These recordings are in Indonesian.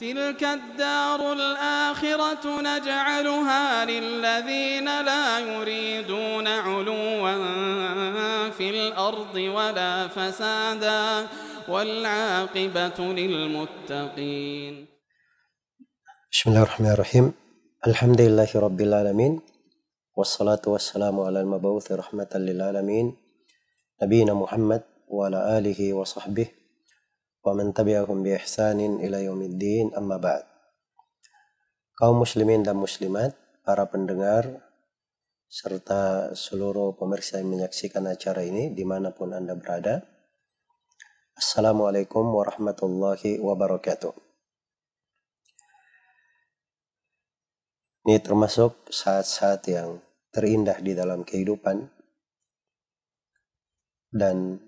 تلك الدار الآخرة نجعلها للذين لا يريدون علوا في الأرض ولا فسادا والعاقبة للمتقين. بسم الله الرحمن الرحيم. الحمد لله رب العالمين والصلاة والسلام على المبعوث رحمة للعالمين. نبينا محمد وعلى آله وصحبه ومن tabi'ahum bi ihsanin ila yaumiddin amma ba'd. Kaum muslimin dan muslimat, para pendengar, serta seluruh pemirsa yang menyaksikan acara ini dimanapun Anda berada. Assalamualaikum warahmatullahi wabarakatuh. Ini termasuk saat-saat yang terindah di dalam kehidupan dan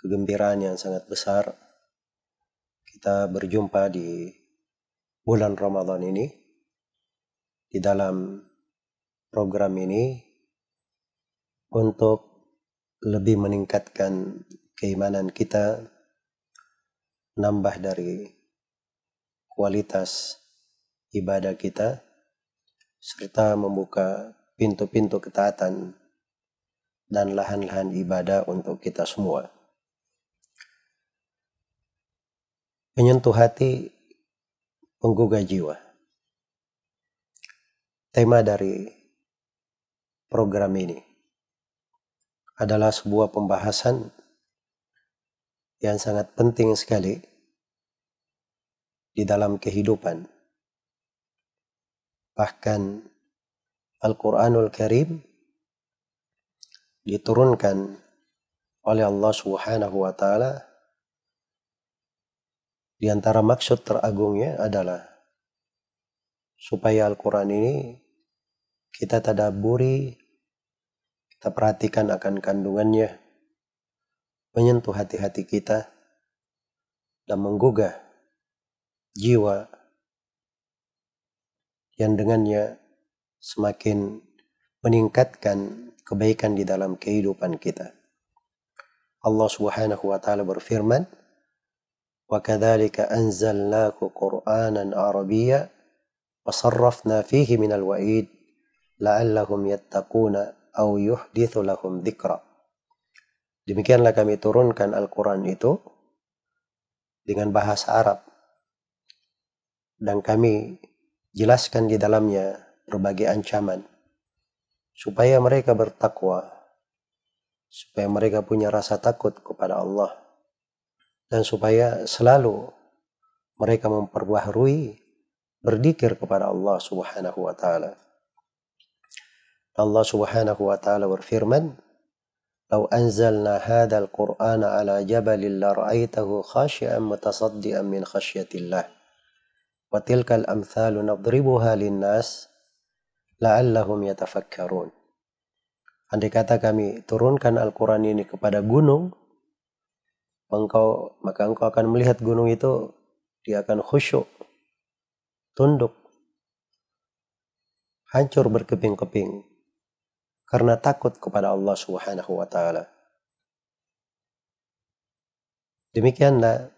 kegembiraan yang sangat besar kita berjumpa di bulan Ramadan ini di dalam program ini untuk lebih meningkatkan keimanan kita nambah dari kualitas ibadah kita serta membuka pintu-pintu ketaatan dan lahan-lahan ibadah untuk kita semua. Menyentuh hati penggugah jiwa. Tema dari program ini adalah sebuah pembahasan yang sangat penting sekali di dalam kehidupan. Bahkan Al-Quranul Karim diturunkan oleh Allah Subhanahu wa taala di antara maksud teragungnya adalah supaya Al-Quran ini kita tadaburi, kita perhatikan akan kandungannya, menyentuh hati-hati kita, dan menggugah jiwa yang dengannya semakin meningkatkan kebaikan di dalam kehidupan kita. Allah Subhanahu wa taala berfirman, وكذلك أنزلناه قرآنا عربيا وصرفنا فيه من الوعيد لعلهم يتقون أو يحدث لهم ذكرا Demikianlah kami turunkan Al-Quran itu dengan bahasa Arab. Dan kami jelaskan di dalamnya berbagai ancaman. Supaya mereka bertakwa. Supaya mereka punya rasa takut kepada Allah dan supaya selalu mereka memperbaharui berdikir kepada Allah Subhanahu wa taala. Allah Subhanahu wa taala berfirman, "Lau anzalna hadzal Qur'ana ala jabalin la ra'aitahu khashi'an mutasaddian min khasyatillah." Wa tilkal amthalu nadribuha linnas la'allahum yatafakkarun. Andai kata kami turunkan Al-Quran ini kepada gunung, engkau maka engkau akan melihat gunung itu dia akan khusyuk tunduk hancur berkeping-keping karena takut kepada Allah Subhanahu wa taala. Demikianlah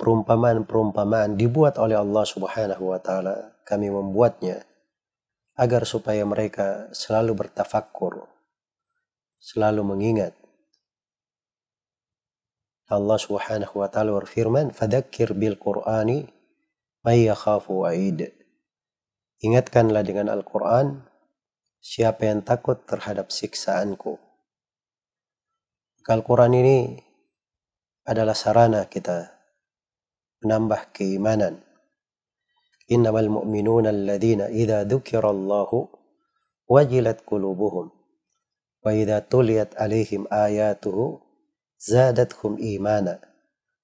perumpamaan-perumpamaan dibuat oleh Allah Subhanahu wa taala. Kami membuatnya agar supaya mereka selalu bertafakkur selalu mengingat Allah Subhanahu wa taala berfirman, "Fadzakir bil Qur'ani may yakhafu wa'id." Ingatkanlah dengan Al-Qur'an siapa yang takut terhadap siksaanku. Al-Quran ini adalah sarana kita menambah keimanan. Innamal mu'minuna alladhina idza dzukirallahu wajilat qulubuhum wa idza tuliyat alaihim ayatuhu زادتهم إيمانا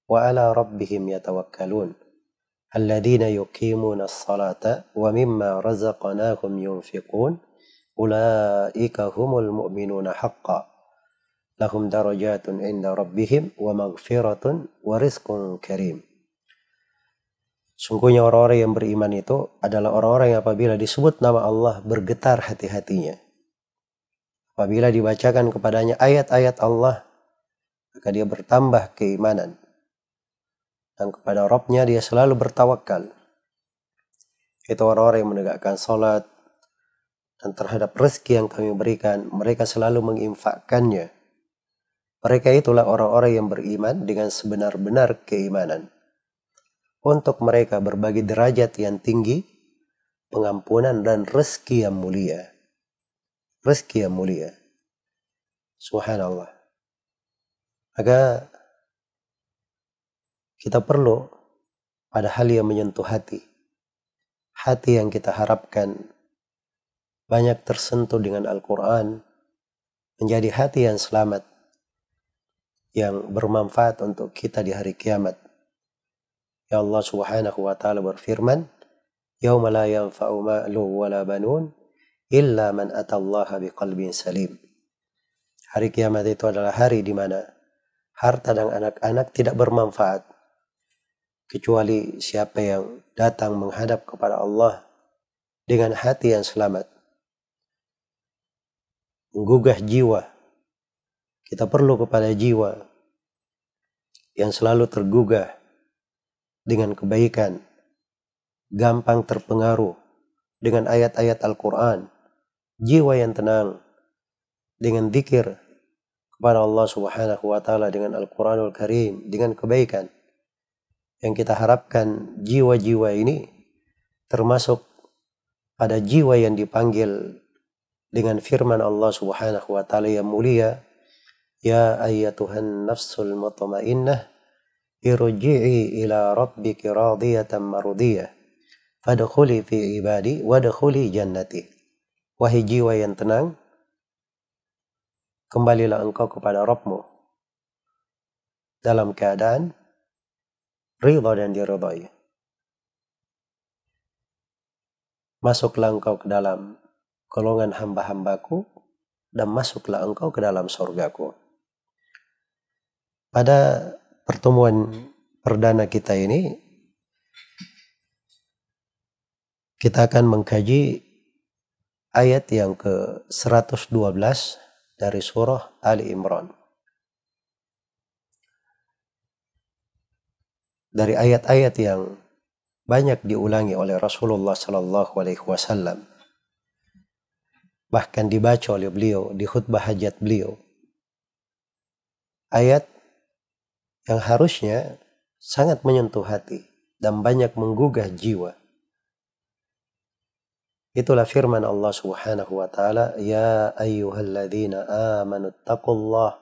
وعلى ربهم يتوكلون الذين يقيمون الصلاة ومما رزقناهم ينفقون أولئك هم المؤمنون حقا لهم درجات عند ربهم ومغفرة ورزق كريم Sungguhnya orang-orang yang beriman itu adalah orang-orang yang apabila disebut nama Allah bergetar hati-hatinya. Apabila dibacakan kepadanya ayat-ayat Allah, maka dia bertambah keimanan. dan kepada Robnya dia selalu bertawakal. Itu orang-orang yang menegakkan salat dan terhadap rezeki yang kami berikan, mereka selalu menginfakkannya. Mereka itulah orang-orang yang beriman dengan sebenar-benar keimanan. Untuk mereka berbagi derajat yang tinggi, pengampunan dan rezeki yang mulia. Rezeki yang mulia. Subhanallah. Maka kita perlu pada hal yang menyentuh hati. Hati yang kita harapkan banyak tersentuh dengan Al-Quran, menjadi hati yang selamat, yang bermanfaat untuk kita di hari kiamat. Ya Allah subhanahu wa ta'ala berfirman, Yawma la yanfa'u ma'lu wa la banun, illa man atallaha biqalbin salim. Hari kiamat itu adalah hari di mana harta dan anak-anak tidak bermanfaat kecuali siapa yang datang menghadap kepada Allah dengan hati yang selamat. Menggugah jiwa. Kita perlu kepada jiwa yang selalu tergugah dengan kebaikan, gampang terpengaruh dengan ayat-ayat Al-Quran, jiwa yang tenang dengan zikir kepada Allah Subhanahu wa taala dengan Al-Qur'anul Karim, dengan kebaikan. Yang kita harapkan jiwa-jiwa ini termasuk pada jiwa yang dipanggil dengan firman Allah Subhanahu wa taala yang mulia ya ayyatuhan nafsul mutmainnah irji'i ila rabbiki radiyatan mardiyah fadkhuli fi ibadi wadkhuli jannati. Wahai jiwa yang tenang kembalilah engkau kepada Rabbmu dalam keadaan ridha dan diridhai. Masuklah engkau ke dalam golongan hamba-hambaku dan masuklah engkau ke dalam surgaku. Pada pertemuan perdana kita ini, kita akan mengkaji ayat yang ke-112 dari surah Ali Imran. dari ayat-ayat yang banyak diulangi oleh Rasulullah Sallallahu Alaihi Wasallam, bahkan dibaca oleh beliau di khutbah hajat beliau. Ayat yang harusnya sangat menyentuh hati dan banyak menggugah jiwa. Itulah firman Allah Subhanahu wa taala, "Ya ayyuhalladzina amanu taqullah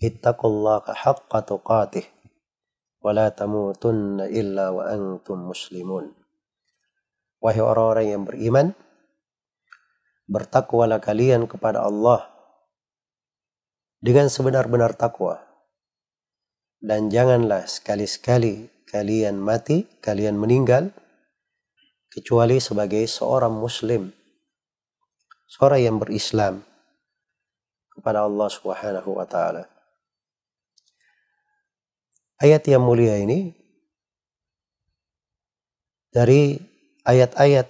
ittaqullaha haqqa tuqatih wala tamutunna illa wa antum muslimun. Wahai orang-orang yang beriman, bertakwalah kalian kepada Allah dengan sebenar-benar takwa. Dan janganlah sekali-sekali kalian mati, kalian meninggal, kecuali sebagai seorang muslim. Seorang yang berislam kepada Allah subhanahu wa ta'ala. Ayat yang mulia ini dari ayat-ayat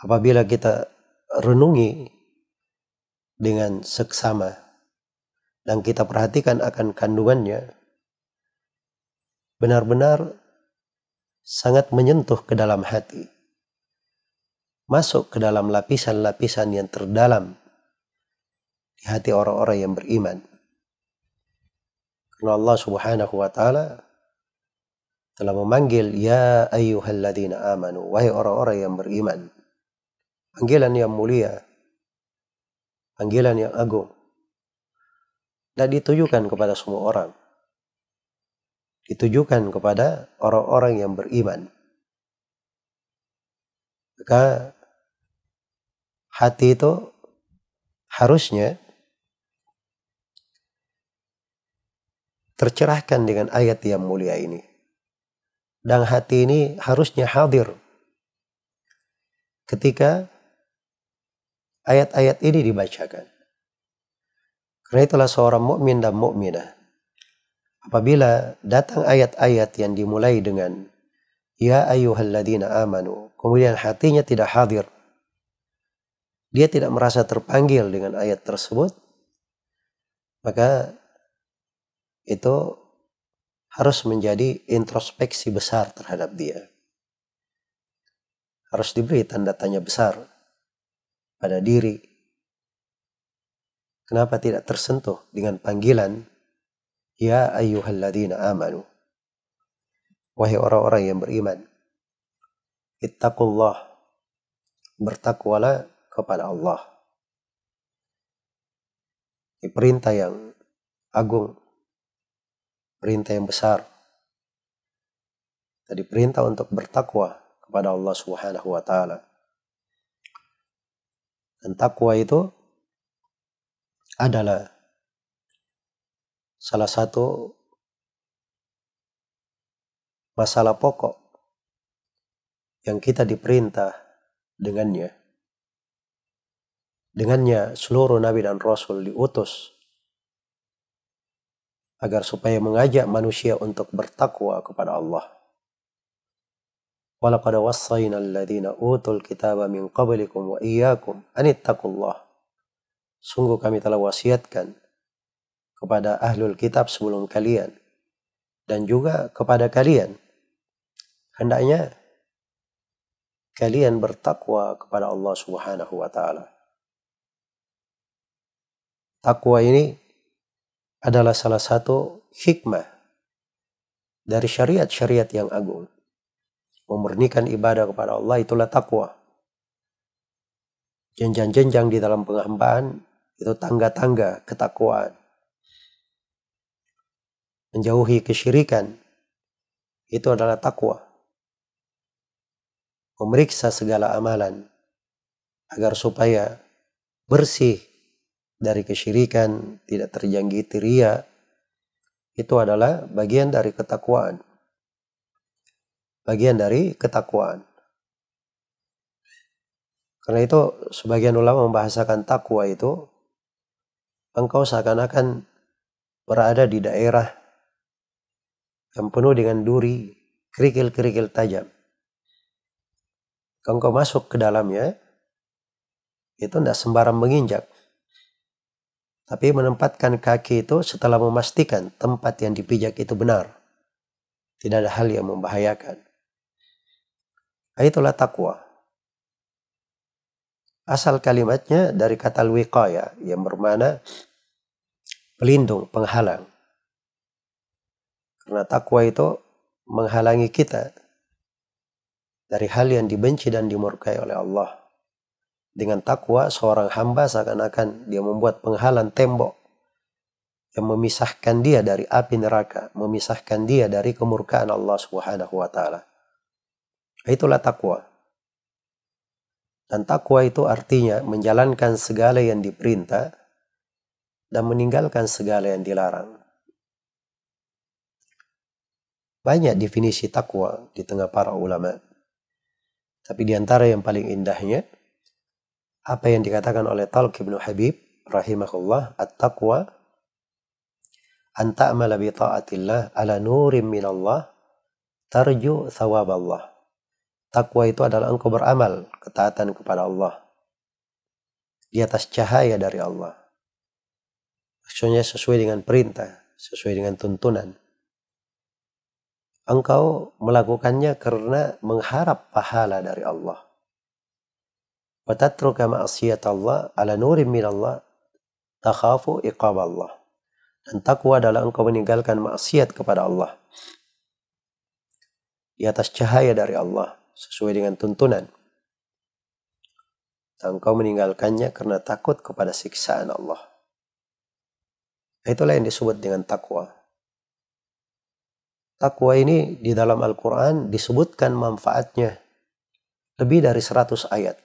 apabila kita renungi dengan seksama dan kita perhatikan akan kandungannya benar-benar sangat menyentuh ke dalam hati masuk ke dalam lapisan-lapisan yang terdalam di hati orang-orang yang beriman karena Allah Subhanahu wa taala telah memanggil ya ayyuhalladzina amanu wahai orang-orang yang beriman. Panggilan yang mulia. Panggilan yang agung. Dan ditujukan kepada semua orang. Ditujukan kepada orang-orang yang beriman. Maka hati itu harusnya tercerahkan dengan ayat yang mulia ini. Dan hati ini harusnya hadir ketika ayat-ayat ini dibacakan. Karena itulah seorang mukmin dan mukminah apabila datang ayat-ayat yang dimulai dengan ya ayyuhalladzina amanu kemudian hatinya tidak hadir dia tidak merasa terpanggil dengan ayat tersebut maka itu harus menjadi introspeksi besar terhadap dia. Harus diberi tanda tanya besar pada diri. Kenapa tidak tersentuh dengan panggilan Ya ayyuhalladzina amanu. Wahai orang-orang yang beriman. Ittaqullah. Bertakwalah kepada Allah. Ini perintah yang agung perintah yang besar. Tadi perintah untuk bertakwa kepada Allah Subhanahu wa taala. Dan takwa itu adalah salah satu masalah pokok yang kita diperintah dengannya. Dengannya seluruh nabi dan rasul diutus agar supaya mengajak manusia untuk bertakwa kepada Allah. Walaqad wassayna alladhina utul kitaba min qablikum wa iyyakum an. Sungguh kami telah wasiatkan kepada ahlul kitab sebelum kalian dan juga kepada kalian hendaknya kalian bertakwa kepada Allah Subhanahu wa taala. Takwa ini adalah salah satu hikmah dari syariat-syariat yang agung. Memurnikan ibadah kepada Allah itulah takwa. Jenjang-jenjang di dalam penghambaan itu tangga-tangga ketakwaan. Menjauhi kesyirikan itu adalah takwa. Memeriksa segala amalan agar supaya bersih dari kesyirikan, tidak terjangkiti ria, itu adalah bagian dari ketakwaan. Bagian dari ketakwaan. Karena itu sebagian ulama membahasakan takwa itu engkau seakan-akan berada di daerah yang penuh dengan duri, kerikil-kerikil tajam. Kalau engkau masuk ke dalamnya, itu tidak sembarang menginjak. Tapi menempatkan kaki itu setelah memastikan tempat yang dipijak itu benar. Tidak ada hal yang membahayakan. Nah, itulah takwa. Asal kalimatnya dari kata wiqaya yang bermana pelindung, penghalang. Karena takwa itu menghalangi kita dari hal yang dibenci dan dimurkai oleh Allah. Dengan takwa seorang hamba seakan-akan dia membuat penghalang tembok yang memisahkan dia dari api neraka, memisahkan dia dari kemurkaan Allah Subhanahu wa taala. Itulah takwa. Dan takwa itu artinya menjalankan segala yang diperintah dan meninggalkan segala yang dilarang. Banyak definisi takwa di tengah para ulama. Tapi di antara yang paling indahnya apa yang dikatakan oleh Talq bin Habib rahimahullah at-taqwa an ta'mala bi ta'atillah ala nurim minallah tarju thawab Allah. Takwa itu adalah engkau beramal ketaatan kepada Allah di atas cahaya dari Allah. Maksudnya sesuai dengan perintah, sesuai dengan tuntunan. Engkau melakukannya karena mengharap pahala dari Allah wa tatruka ma'siyat Allah ala nurin min Allah takhafu iqab Allah. Dan takwa adalah engkau meninggalkan maksiat kepada Allah. Di atas cahaya dari Allah sesuai dengan tuntunan. Dan engkau meninggalkannya karena takut kepada siksaan Allah. Itulah yang disebut dengan takwa. Takwa ini di dalam Al-Quran disebutkan manfaatnya lebih dari 100 ayat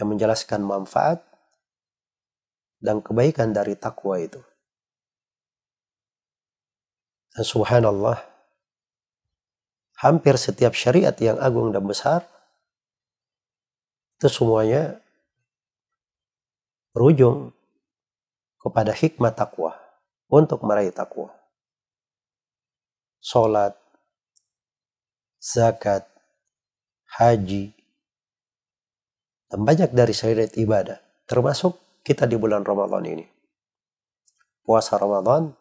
yang menjelaskan manfaat dan kebaikan dari takwa itu. Dan subhanallah, hampir setiap syariat yang agung dan besar, itu semuanya berujung kepada hikmah takwa untuk meraih takwa. Salat, zakat, haji, dan banyak dari syariat ibadah, termasuk kita di bulan Ramadan ini. Puasa Ramadan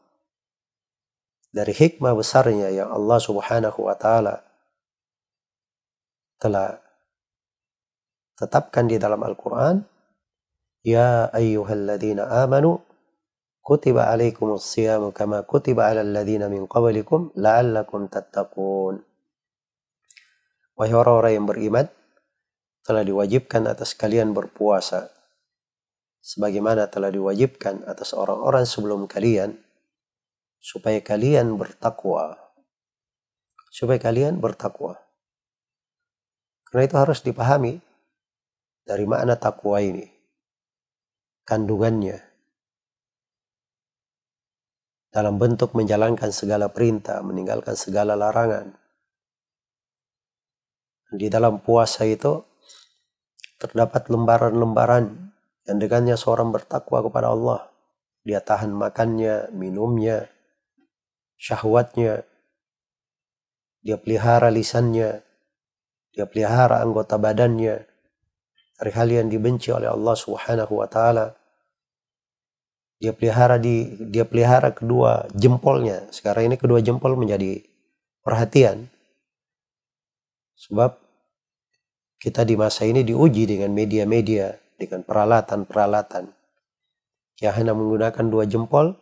dari hikmah besarnya yang Allah Subhanahu wa taala telah tetapkan di dalam Al-Qur'an ya ayyuhalladzina amanu kutiba alaikumus siyamu kama kutiba alal ladzina min qablikum la'allakum tattaqun wahai orang-orang yang beriman telah diwajibkan atas kalian berpuasa sebagaimana telah diwajibkan atas orang-orang sebelum kalian supaya kalian bertakwa. Supaya kalian bertakwa. Karena itu harus dipahami dari makna takwa ini. Kandungannya. Dalam bentuk menjalankan segala perintah, meninggalkan segala larangan. Di dalam puasa itu terdapat lembaran-lembaran yang dengannya seorang bertakwa kepada Allah. Dia tahan makannya, minumnya, syahwatnya, dia pelihara lisannya, dia pelihara anggota badannya dari hal yang dibenci oleh Allah Subhanahu wa taala. Dia pelihara di dia pelihara kedua jempolnya. Sekarang ini kedua jempol menjadi perhatian. Sebab kita di masa ini diuji dengan media-media, dengan peralatan-peralatan yang hanya menggunakan dua jempol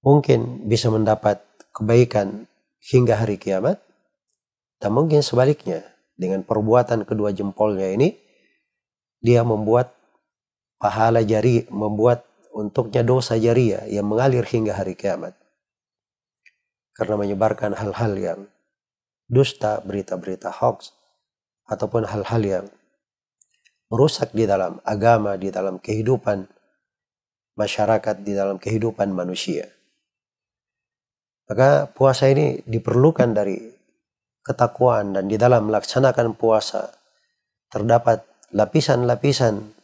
mungkin bisa mendapat kebaikan hingga hari kiamat dan mungkin sebaliknya dengan perbuatan kedua jempolnya ini dia membuat pahala jari membuat untuknya dosa jariah yang mengalir hingga hari kiamat karena menyebarkan hal-hal yang dusta berita-berita hoax ataupun hal-hal yang merusak di dalam agama di dalam kehidupan masyarakat di dalam kehidupan manusia. Maka puasa ini diperlukan dari ketakwaan dan di dalam melaksanakan puasa terdapat lapisan-lapisan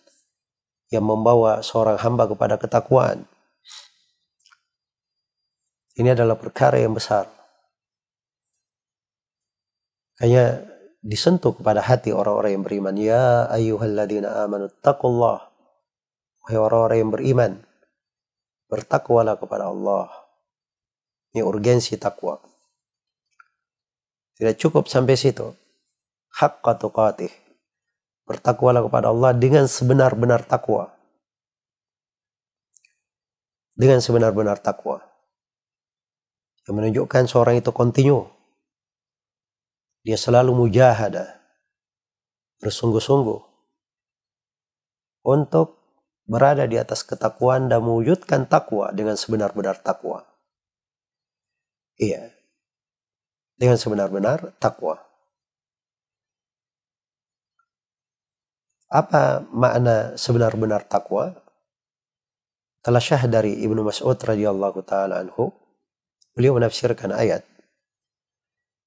yang membawa seorang hamba kepada ketakwaan. Ini adalah perkara yang besar. Kayaknya disentuh kepada hati orang-orang yang beriman. Ya ayyuhalladzina amanu taqullah. Wahai orang-orang yang beriman. Bertakwalah kepada Allah. Ini urgensi takwa. Tidak cukup sampai situ. Haqqa tuqatih. Bertakwalah kepada Allah dengan sebenar-benar takwa. Dengan sebenar-benar takwa. Yang menunjukkan seorang itu kontinu. Dia selalu mujahadah. Bersungguh-sungguh. Untuk berada di atas ketakwaan dan mewujudkan takwa dengan sebenar-benar takwa. Iya. Dengan sebenar-benar takwa. Apa makna sebenar-benar takwa? Telah syah dari Ibnu Mas'ud radhiyallahu taala anhu, beliau menafsirkan ayat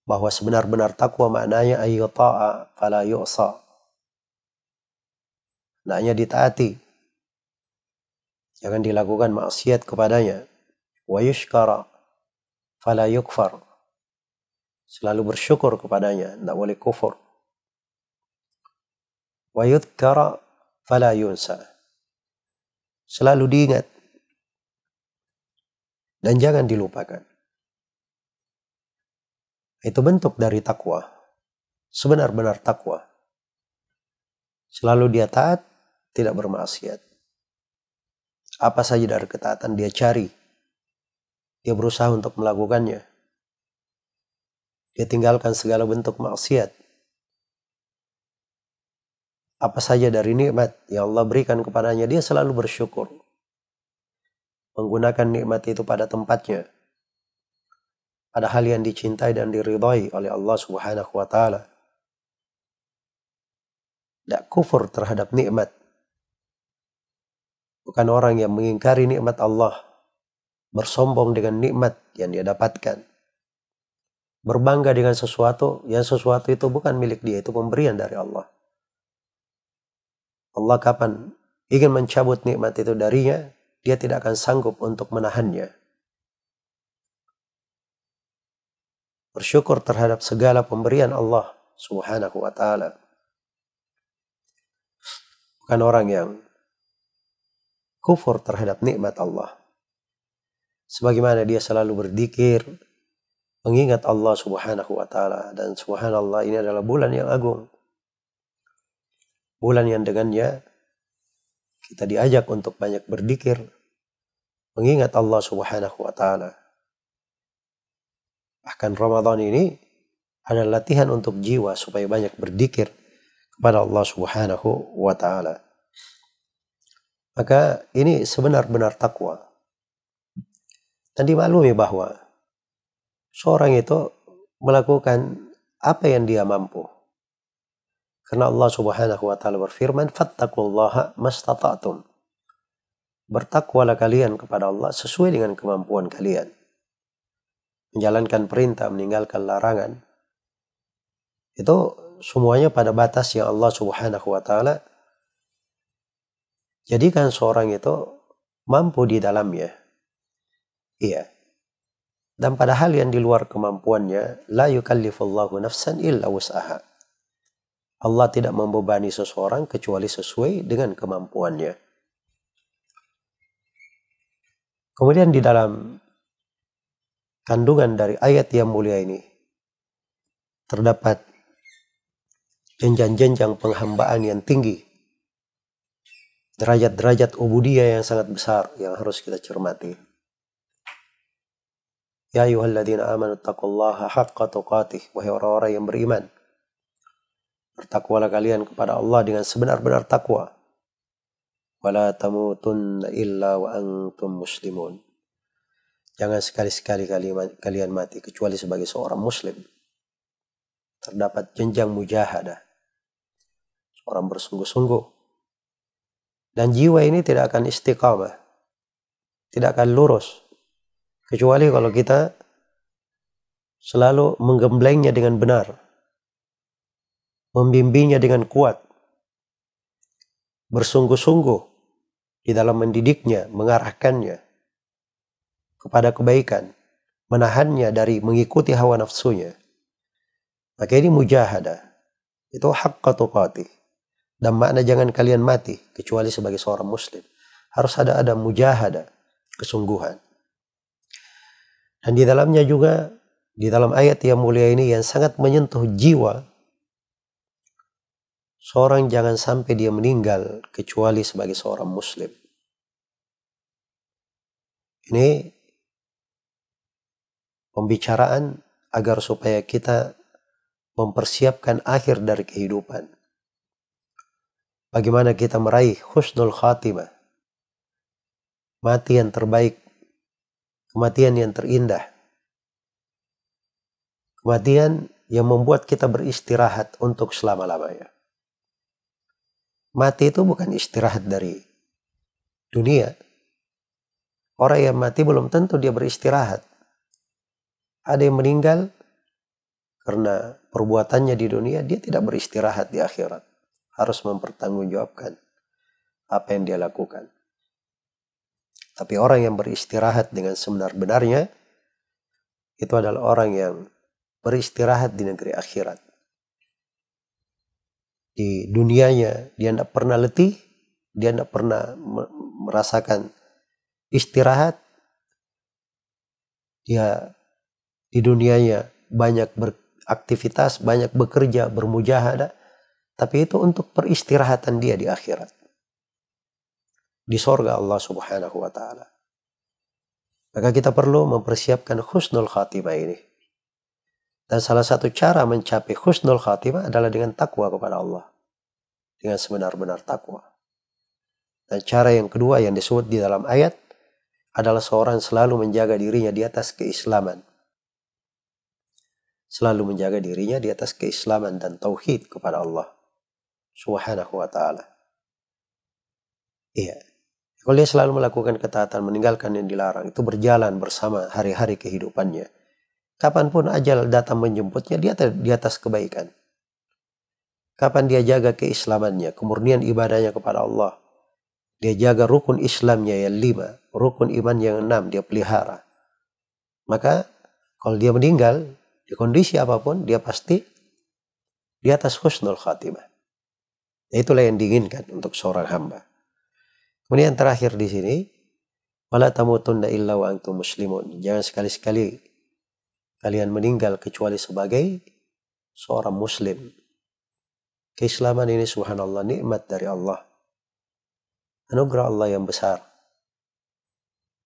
bahwa sebenar-benar takwa maknanya ayyuta'a fala yu'sa. Maknanya ditaati. Jangan dilakukan maksiat kepadanya. Wa yushkara fala yukfar. Selalu bersyukur kepadanya, tidak boleh kufur. Wa yudhkara fala yunsa. Selalu diingat dan jangan dilupakan. Itu bentuk dari takwa. Sebenar-benar takwa. Selalu dia taat, tidak bermaksiat. Apa saja dari ketaatan dia cari dia berusaha untuk melakukannya. Dia tinggalkan segala bentuk maksiat. Apa saja dari nikmat yang Allah berikan kepadanya, dia selalu bersyukur. Menggunakan nikmat itu pada tempatnya. Pada hal yang dicintai dan diridhai oleh Allah subhanahu wa ta'ala. Tidak kufur terhadap nikmat. Bukan orang yang mengingkari nikmat Allah bersombong dengan nikmat yang dia dapatkan. Berbangga dengan sesuatu yang sesuatu itu bukan milik dia, itu pemberian dari Allah. Allah kapan ingin mencabut nikmat itu darinya, dia tidak akan sanggup untuk menahannya. Bersyukur terhadap segala pemberian Allah subhanahu wa ta'ala. Bukan orang yang kufur terhadap nikmat Allah. sebagaimana dia selalu berzikir, mengingat Allah Subhanahu wa taala dan subhanallah ini adalah bulan yang agung. Bulan yang dengannya kita diajak untuk banyak berzikir, mengingat Allah Subhanahu wa taala. Bahkan Ramadan ini adalah latihan untuk jiwa supaya banyak berzikir kepada Allah Subhanahu wa taala. Maka ini sebenar-benar takwa. Dan dimaklumi bahwa seorang itu melakukan apa yang dia mampu. Karena Allah Subhanahu wa taala berfirman, "Fattaqullaha mastata'tum." Bertakwalah kalian kepada Allah sesuai dengan kemampuan kalian. Menjalankan perintah, meninggalkan larangan. Itu semuanya pada batas yang Allah Subhanahu wa taala jadikan seorang itu mampu di dalamnya. Iya. Dan pada hal yang di luar kemampuannya, la yukallifullahu nafsan illa wus'aha. Allah tidak membebani seseorang kecuali sesuai dengan kemampuannya. Kemudian di dalam kandungan dari ayat yang mulia ini terdapat jenjang-jenjang penghambaan yang tinggi. Derajat-derajat ubudiyah yang sangat besar yang harus kita cermati. Ya ayuhalladzina amanu taqullaha haqqa tuqatih. Wahai orang-orang yang beriman. Bertakwalah kalian kepada Allah dengan sebenar-benar takwa. Wala tamutunna illa wa antum muslimun. Jangan sekali-sekali kalian mati kecuali sebagai seorang muslim. Terdapat jenjang mujahadah. Seorang bersungguh-sungguh. Dan jiwa ini tidak akan istiqamah. Tidak akan lurus Kecuali kalau kita selalu menggemblengnya dengan benar. Membimbingnya dengan kuat. Bersungguh-sungguh di dalam mendidiknya, mengarahkannya kepada kebaikan. Menahannya dari mengikuti hawa nafsunya. Maka ini mujahadah. Itu hak tuqati. Dan makna jangan kalian mati kecuali sebagai seorang muslim. Harus ada ada mujahadah, kesungguhan. Dan di dalamnya juga, di dalam ayat yang mulia ini yang sangat menyentuh jiwa, seorang jangan sampai dia meninggal kecuali sebagai seorang muslim. Ini pembicaraan agar supaya kita mempersiapkan akhir dari kehidupan. Bagaimana kita meraih husnul khatimah. Mati yang terbaik kematian yang terindah. Kematian yang membuat kita beristirahat untuk selama-lamanya. Mati itu bukan istirahat dari dunia. Orang yang mati belum tentu dia beristirahat. Ada yang meninggal karena perbuatannya di dunia, dia tidak beristirahat di akhirat. Harus mempertanggungjawabkan apa yang dia lakukan. Tapi orang yang beristirahat dengan sebenar-benarnya itu adalah orang yang beristirahat di negeri akhirat. Di dunianya dia tidak pernah letih, dia tidak pernah merasakan istirahat. Dia di dunianya banyak beraktivitas, banyak bekerja, bermujahadah. Tapi itu untuk peristirahatan dia di akhirat di sorga Allah Subhanahu wa taala. Maka kita perlu mempersiapkan husnul khatimah ini. Dan salah satu cara mencapai husnul khatimah adalah dengan takwa kepada Allah. Dengan sebenar-benar takwa. Dan cara yang kedua yang disebut di dalam ayat adalah seorang selalu menjaga dirinya di atas keislaman. Selalu menjaga dirinya di atas keislaman dan tauhid kepada Allah Subhanahu wa taala. Iya. Kalau dia selalu melakukan ketaatan, meninggalkan yang dilarang, itu berjalan bersama hari-hari kehidupannya. Kapan pun ajal datang menjemputnya, dia di atas kebaikan. Kapan dia jaga keislamannya, kemurnian ibadahnya kepada Allah. Dia jaga rukun Islamnya yang lima, rukun iman yang enam, dia pelihara. Maka kalau dia meninggal, di kondisi apa pun, dia pasti di atas husnul khatimah. Itulah yang diinginkan untuk seorang hamba. Kemudian terakhir di sini Wala tamutunna illa wa antum muslimun. Jangan sekali-sekali kalian meninggal kecuali sebagai seorang muslim. Keislaman ini subhanallah nikmat dari Allah. Anugerah Allah yang besar.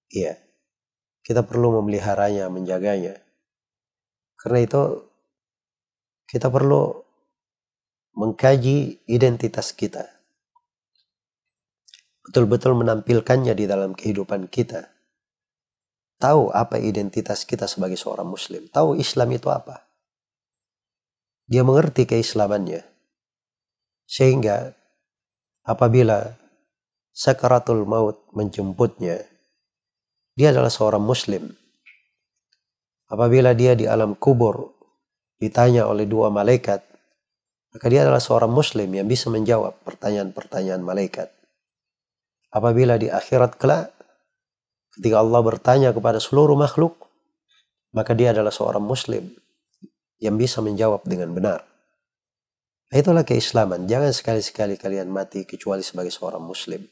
Iya. Kita perlu memeliharanya, menjaganya. Karena itu kita perlu mengkaji identitas kita. Betul-betul menampilkannya di dalam kehidupan kita. Tahu apa identitas kita sebagai seorang muslim. Tahu Islam itu apa. Dia mengerti keislamannya. Sehingga apabila sakaratul maut menjemputnya, dia adalah seorang muslim Apabila dia di alam kubur ditanya oleh dua malaikat, maka dia adalah seorang muslim yang bisa menjawab pertanyaan-pertanyaan malaikat. Apabila di akhirat kelak, ketika Allah bertanya kepada seluruh makhluk, maka dia adalah seorang muslim yang bisa menjawab dengan benar. Itulah keislaman. Jangan sekali-sekali kalian mati kecuali sebagai seorang muslim.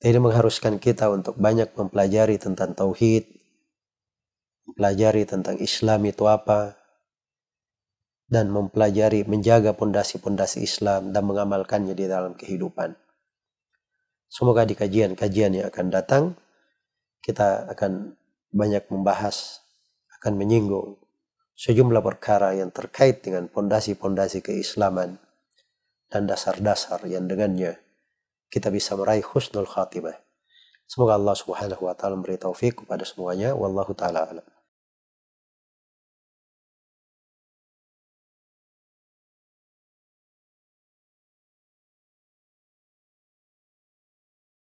Ini mengharuskan kita untuk banyak mempelajari tentang tauhid, mempelajari tentang Islam itu apa, dan mempelajari, menjaga pondasi-pondasi Islam dan mengamalkannya di dalam kehidupan. Semoga di kajian-kajian yang akan datang, kita akan banyak membahas, akan menyinggung sejumlah perkara yang terkait dengan pondasi-pondasi keislaman dan dasar-dasar yang dengannya kita bisa meraih husnul khatimah. Semoga Allah Subhanahu wa taala memberi taufik kepada semuanya. Wallahu taala alam.